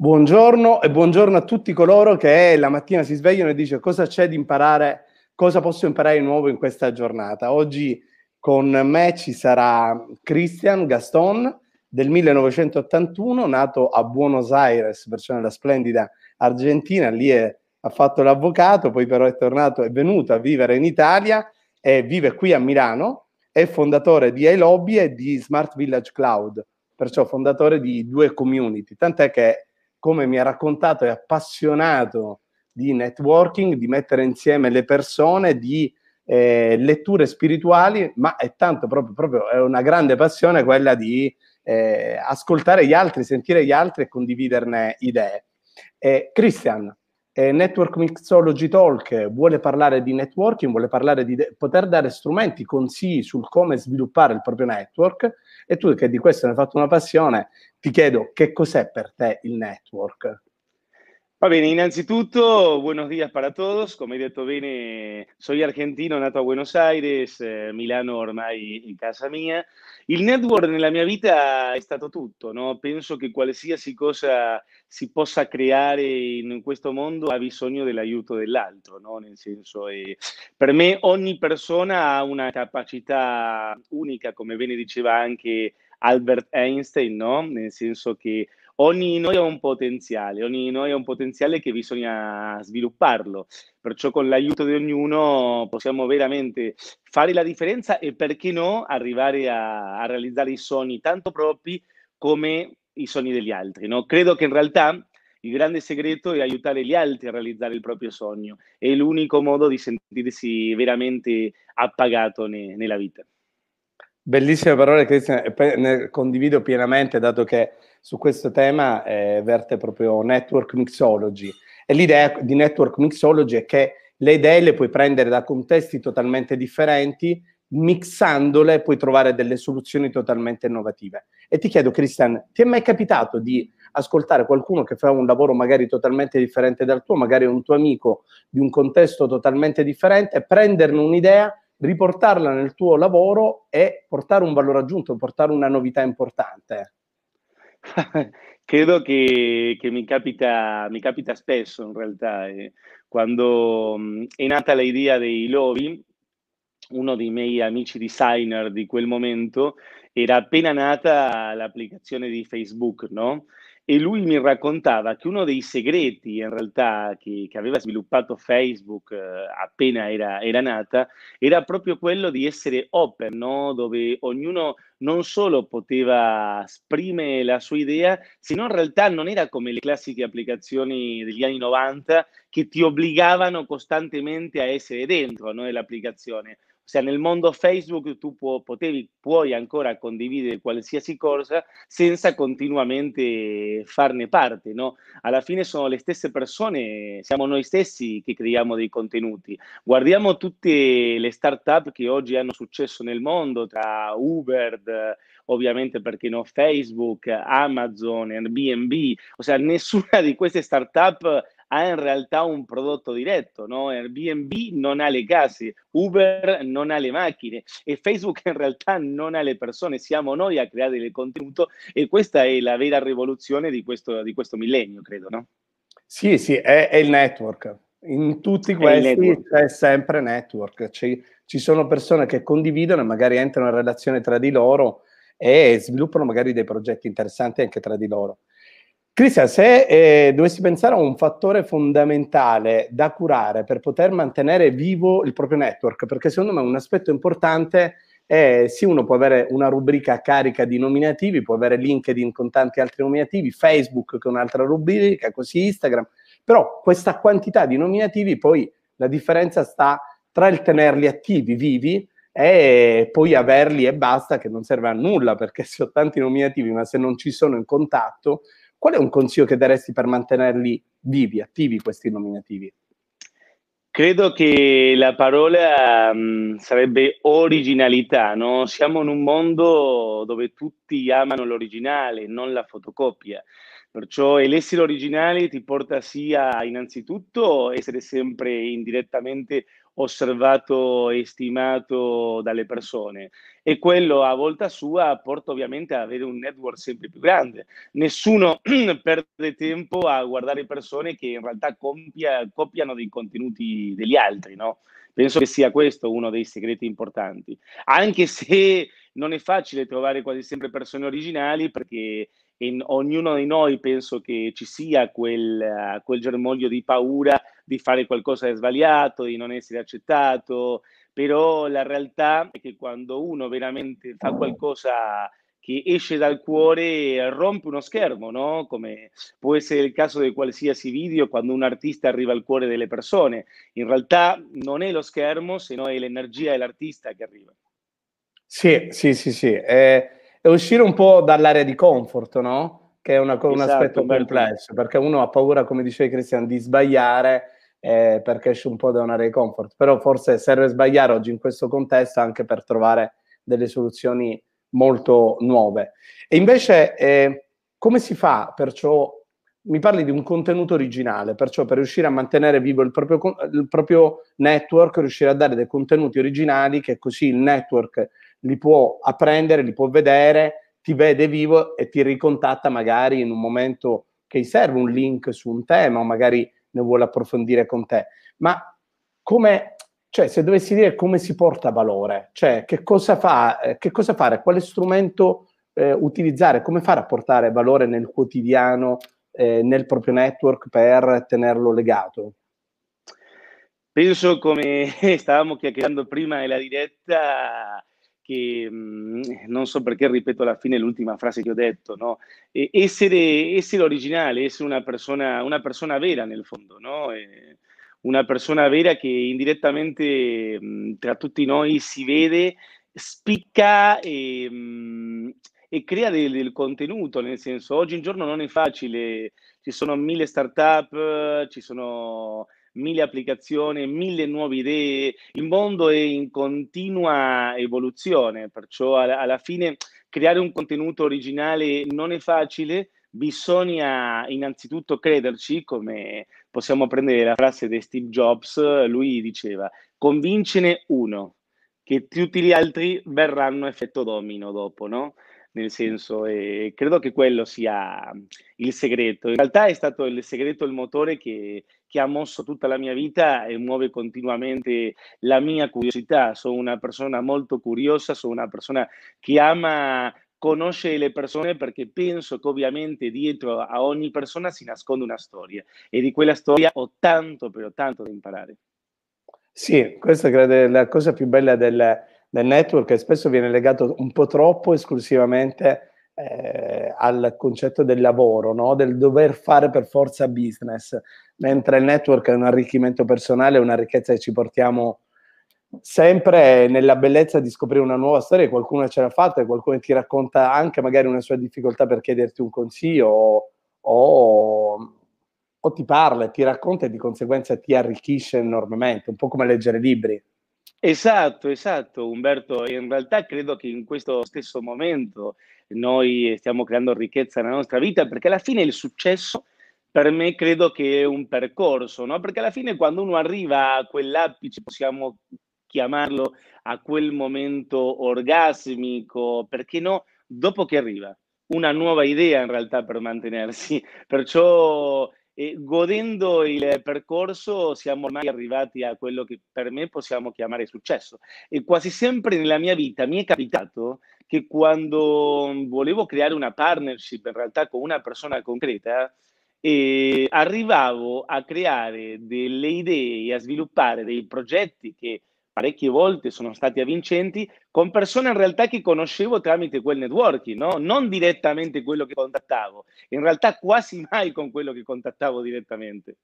Buongiorno e buongiorno a tutti coloro che la mattina si svegliano e dicono cosa c'è di imparare, cosa posso imparare di nuovo in questa giornata. Oggi con me ci sarà Christian Gaston del 1981, nato a Buenos Aires, perciò nella splendida Argentina, lì è, ha fatto l'avvocato, poi però è tornato, è venuto a vivere in Italia e vive qui a Milano, è fondatore di iLobby e di Smart Village Cloud, perciò fondatore di due community, tant'è che come mi ha raccontato è appassionato di networking, di mettere insieme le persone, di eh, letture spirituali, ma è tanto proprio, proprio è una grande passione quella di eh, ascoltare gli altri, sentire gli altri e condividerne idee. Eh, Christian, eh, Network Mixology Talk vuole parlare di networking, vuole parlare di de- poter dare strumenti, consigli sul come sviluppare il proprio network e tu che di questo ne hai fatto una passione, ti chiedo che cos'è per te il network? Va bene, innanzitutto buenos días para todos, come detto bene soy argentino nato a Buenos Aires, eh, Milano ormai in casa mia. Il network nella mia vita è stato tutto, no? penso che qualsiasi cosa si possa creare in questo mondo ha bisogno dell'aiuto dell'altro, no? nel senso eh, per me ogni persona ha una capacità unica, come bene diceva anche Albert Einstein, no? nel senso che ogni noi ha un potenziale, ogni noi ha un potenziale che bisogna svilupparlo, perciò con l'aiuto di ognuno possiamo veramente fare la differenza e perché no arrivare a, a realizzare i sogni tanto propri come i sogni degli altri. No? Credo che in realtà il grande segreto è aiutare gli altri a realizzare il proprio sogno, è l'unico modo di sentirsi veramente appagato ne, nella vita. Bellissime parole, Cristian, ne condivido pienamente, dato che su questo tema eh, verte proprio network mixology. E l'idea di network mixology è che le idee le puoi prendere da contesti totalmente differenti, mixandole puoi trovare delle soluzioni totalmente innovative. E ti chiedo, Cristian, ti è mai capitato di ascoltare qualcuno che fa un lavoro magari totalmente differente dal tuo, magari un tuo amico di un contesto totalmente differente, prenderne un'idea riportarla nel tuo lavoro e portare un valore aggiunto, portare una novità importante? Credo che, che mi, capita, mi, capita, spesso in realtà. Eh. Quando mh, è nata l'idea dei Lovi, uno dei miei amici designer di quel momento, era appena nata l'applicazione di Facebook, no? E lui mi raccontava che uno dei segreti in realtà che, che aveva sviluppato Facebook eh, appena era, era, nata era proprio quello di essere open, no? dove ognuno non solo poteva esprimere la sua idea, sino in realtà non era come le classiche applicazioni degli anni 90 che ti obbligavano costantemente a essere dentro no, dell'applicazione cioè nel mondo Facebook tu può, potevi, puoi ancora condividere qualsiasi cosa senza continuamente farne parte, no? Alla fine sono le stesse persone, siamo noi stessi che creiamo dei contenuti. Guardiamo tutte le start-up che oggi hanno successo nel mondo, tra Uber, ovviamente perché no, Facebook, Amazon, Airbnb, o sea, nessuna di queste start-up ha in realtà un prodotto diretto, no? Airbnb non ha le case, Uber non ha le macchine e Facebook in realtà non ha le persone, siamo noi a creare il contenuto e questa è la vera rivoluzione di questo, di questo millennio, credo, no? Sì, sì, è, è il network. In tutti questi c'è sempre network, ci, ci sono persone che condividono e magari entrano in relazione tra di loro e sviluppano magari dei progetti interessanti anche tra di loro. Cristian, se eh, dovessi pensare a un fattore fondamentale da curare per poter mantenere vivo il proprio network, perché secondo me un aspetto importante è sì, uno può avere una rubrica carica di nominativi, può avere LinkedIn con tanti altri nominativi, Facebook con un'altra rubrica, così Instagram, però questa quantità di nominativi poi la differenza sta tra il tenerli attivi, vivi, e poi averli e basta che non serve a nulla perché se ho tanti nominativi ma se non ci sono in contatto, qual è un consiglio che daresti per mantenerli vivi, attivi questi nominativi? Credo che la parola mh, sarebbe originalità, no? Siamo in un mondo dove tutti amano l'originale, non la fotocopia. Perciò l'essere originali ti porta sia innanzitutto a essere sempre indirettamente osservato e stimato dalle persone e quello a volta sua porta ovviamente ad avere un network sempre più grande. Nessuno perde tempo a guardare persone che in realtà compia, copiano dei contenuti degli altri, no? Penso che sia questo uno dei segreti importanti, anche se non è facile trovare quasi sempre persone originali perché in ognuno di noi penso che ci sia quel, quel germoglio di paura di fare qualcosa di sbagliato, di non essere accettato, però la realtà è che quando uno veramente fa qualcosa che esce dal cuore rompe uno schermo, no? Come può essere il caso di qualsiasi video quando un artista arriva al cuore delle persone. In realtà non è lo schermo, se no è l'energia dell'artista che arriva. Sì, sì, sì, sì. Eh è uscire un po' dall'area di comfort, no? Che è una, un esatto, aspetto complesso, perché uno ha paura, come dicevi Cristian, di sbagliare eh, perché esce un po' da un'area di comfort. Però forse serve sbagliare oggi in questo contesto anche per trovare delle soluzioni molto nuove. E invece, eh, come si fa perciò? Mi parli di un contenuto originale, perciò per riuscire a mantenere vivo il proprio, il proprio network, riuscire a dare dei contenuti originali che così il network li può apprendere, li può vedere, ti vede vivo e ti ricontatta magari in un momento che gli serve un link su un tema o magari ne vuole approfondire con te. Ma come, cioè, se dovessi dire come si porta valore, cioè che cosa, fa, eh, che cosa fare, quale strumento eh, utilizzare, come fare a portare valore nel quotidiano, eh, nel proprio network per tenerlo legato? Penso come stavamo chiacchierando prima nella diretta, che mh, mhmm, non so perché ripeto alla fine l'ultima frase che ho detto, no? E essere, essere, originale, essere una persona, una persona vera nel fondo, no? E una persona vera che indirettamente mh, mhmm, tra tutti noi si vede, spicca e, mh, mhmm, e crea del, del, contenuto, nel senso oggi in giorno non è facile, ci sono mille start-up, ci sono mille applicazioni, mille nuove idee, il mondo è in continua evoluzione, perciò alla, fine creare un contenuto originale non è facile, bisogna innanzitutto crederci, come possiamo prendere la frase di Steve Jobs, lui diceva, convincene uno, che tutti gli altri verranno effetto domino dopo, no? Nel senso, e credo che quello sia il segreto. In realtà è stato il segreto, il motore che, che ha mosso tutta la mia vita e muove continuamente la mia curiosità. Sono una persona molto curiosa, sono una persona che ama conoscere le persone perché penso che ovviamente dietro a ogni persona si nasconde una storia e di quella storia ho tanto, però tanto da imparare. Sì, questa credo è la cosa più bella del, del network spesso viene legato un po' troppo esclusivamente eh, al concetto del lavoro, no? del dover fare per forza business, mentre il network è un arricchimento personale, una ricchezza che ci portiamo sempre nella bellezza di scoprire una nuova storia, qualcuno ce l'ha fatta e qualcuno ti racconta anche magari una sua difficoltà per chiederti un consiglio o, o, o ti parla e ti racconta e di conseguenza ti arricchisce enormemente, un po' come leggere libri. Esatto, esatto, Umberto. In realtà credo che in questo stesso momento noi stiamo creando ricchezza nella nostra vita perché alla fine il successo per me credo che è un percorso, no? Perché alla fine quando uno arriva a quell'apice, possiamo chiamarlo a quel momento orgasmico, perché no? Dopo che arriva una nuova idea in realtà per mantenersi. Perciò e godendo il percorso siamo ormai arrivati a quello che per me possiamo chiamare successo. E quasi sempre nella mia vita mi è capitato che quando volevo creare una partnership in realtà con una persona concreta, eh, arrivavo a creare delle idee a sviluppare dei progetti che parecchie volte sono stati avvincenti con persone in realtà che conoscevo tramite quel networking, no? non direttamente quello che contattavo, in realtà quasi mai con quello che contattavo direttamente.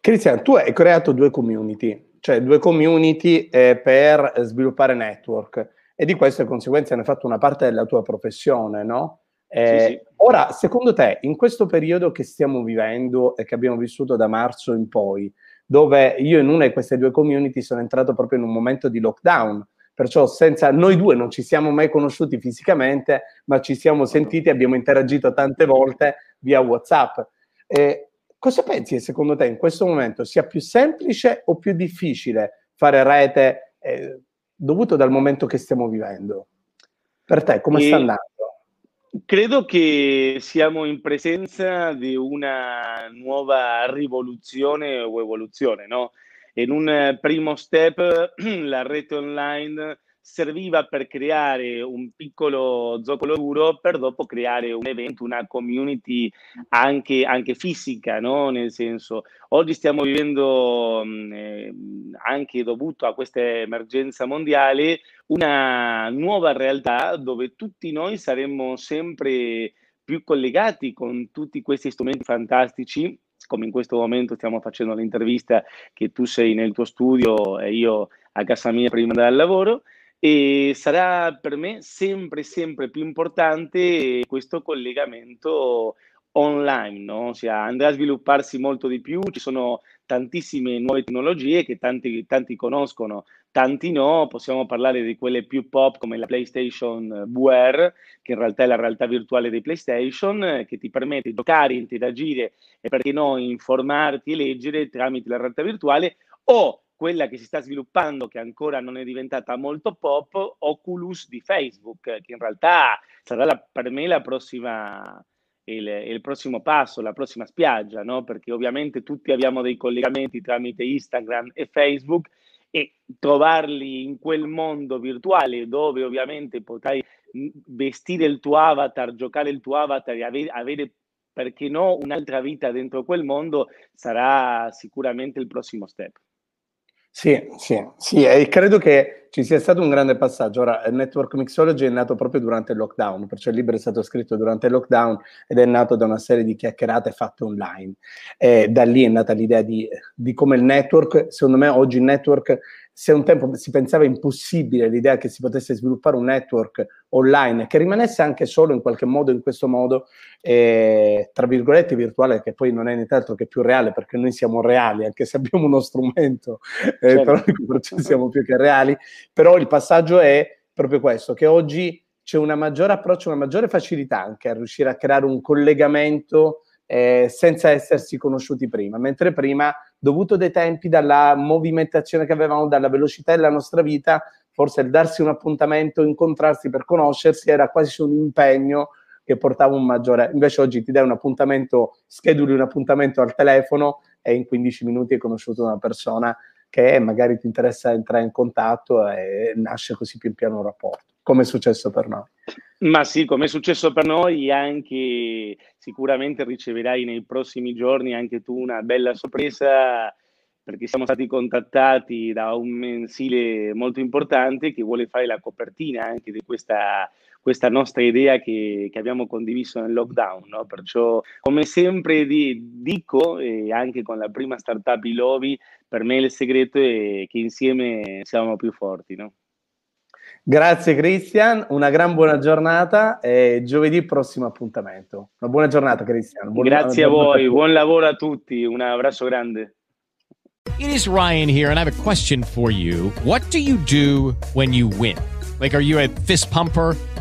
Cristian, tu hai creato due community, cioè due community eh, per sviluppare network e di questo di conseguenza ne hai fatto una parte della tua professione, no? Eh, sì, sì. Ora, secondo te, in questo periodo che stiamo vivendo e che abbiamo vissuto da marzo in poi, dove io in una di queste due community sono entrato proprio in un momento di lockdown, perciò senza noi due non ci siamo mai conosciuti fisicamente, ma ci siamo sentiti e abbiamo interagito tante volte via WhatsApp. Eh, cosa pensi secondo te in questo momento sia più semplice o più difficile fare rete eh, dovuto dal momento che stiamo vivendo? Per te come e... sta andando? Credo che siamo in presenza di una nuova rivoluzione o evoluzione, no? In un primo step la rete online serviva per creare un piccolo zoccolo duro per dopo creare un evento, una community anche, anche fisica, no? Nel senso, oggi stiamo vivendo, eh, anche dovuto a questa emergenza mondiale, una nuova realtà dove tutti noi saremmo sempre più collegati con tutti questi strumenti fantastici come in questo momento stiamo facendo l'intervista che tu sei nel tuo studio e io a casa mia prima del lavoro e sarà per me sempre, sempre più importante questo collegamento online, no? Ossia, andrà a svilupparsi molto di più, ci sono tantissime nuove tecnologie che tanti, tanti conoscono, tanti no, possiamo parlare di quelle più pop come la PlayStation VR, che in realtà è la realtà virtuale di PlayStation, che ti permette di giocare, interagire e perché no informarti e leggere tramite la realtà virtuale, o quella che si sta sviluppando, che ancora non è diventata molto pop, Oculus di Facebook, che in realtà sarà la, per me la prossima, il, il, prossimo passo, la prossima spiaggia, no? perché ovviamente tutti abbiamo dei collegamenti tramite Instagram e Facebook e trovarli in quel mondo virtuale dove ovviamente potrai vestire il tuo avatar, giocare il tuo avatar e avere, avere perché no, un'altra vita dentro quel mondo sarà sicuramente il prossimo step. Sì, sì, sì, e credo che ci sia stato un grande passaggio. Ora, il Network Mixology è nato proprio durante il lockdown, perciò il libro è stato scritto durante il lockdown ed è nato da una serie di chiacchierate fatte online. E da lì è nata l'idea di, di come il network, secondo me oggi il network se un tempo si pensava impossibile l'idea che si potesse sviluppare un network online che rimanesse anche solo in qualche modo, in questo modo, eh, tra virgolette virtuale, che poi non è nient'altro che più reale, perché noi siamo reali, anche se abbiamo uno strumento, eh, certo. però siamo più che reali, però il passaggio è proprio questo, che oggi c'è un maggiore approccio, una maggiore facilità anche a riuscire a creare un collegamento eh, senza essersi conosciuti prima, mentre prima, dovuto dai tempi, dalla movimentazione che avevamo, dalla velocità della nostra vita, forse il darsi un appuntamento, incontrarsi per conoscersi era quasi un impegno che portava un maggiore. Invece oggi ti dai un appuntamento, scheduli un appuntamento al telefono e in 15 minuti hai conosciuto una persona che magari ti interessa entrare in contatto e nasce così pian piano un rapporto come è successo per noi. Ma sì, come è successo per noi, anche sicuramente riceverai nei prossimi giorni anche tu una bella sorpresa perché siamo stati contattati da un mensile molto importante che vuole fare la copertina anche di questa, questa nostra idea che, che, abbiamo condiviso nel lockdown. No? Perciò, come sempre di, dico, e anche con la prima startup Ilovi, per me il segreto è che insieme siamo più forti. No? Grazie Cristian, una gran buona giornata e giovedì prossimo appuntamento. Una buona giornata Cristian. Buona, Grazie a voi, a buon lavoro a tutti, un abbraccio grande. It is Ryan here and I have a question for you. What do you do when you win? Like are you a fist pumper?